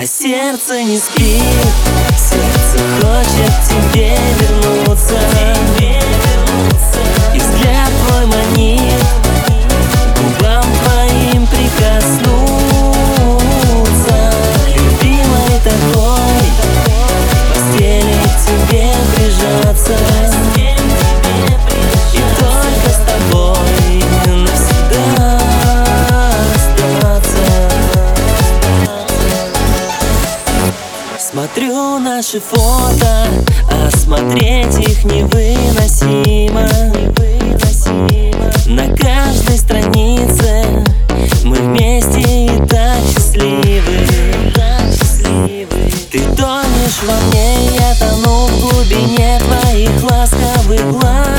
А сердце не спит, сердце хочет тебе вернуться Смотрю наши фото, а смотреть их невыносимо. На каждой странице мы вместе и так счастливы. Ты тонешь во мне, я тону в глубине твоих ласковых глаз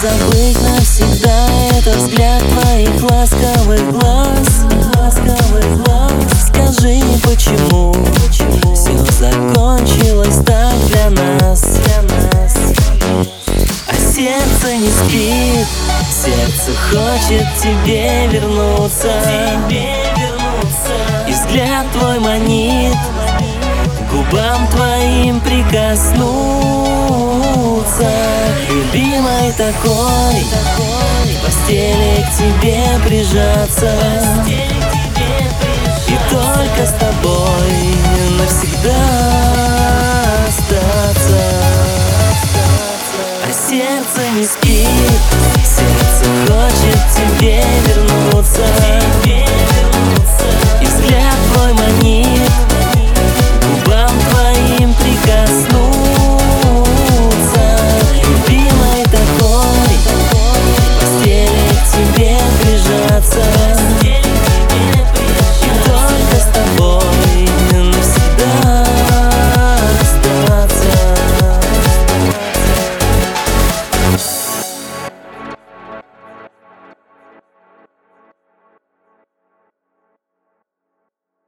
забыть навсегда этот взгляд твоих ласковых глаз. Ласковых глаз. Скажи, почему все закончилось так для нас? А сердце не спит, сердце хочет тебе вернуться. И взгляд твой манит, губам твоим прикоснуться Любимой такой, в постели к тебе прижаться. И только с тобой навсегда остаться. А сердце не спит,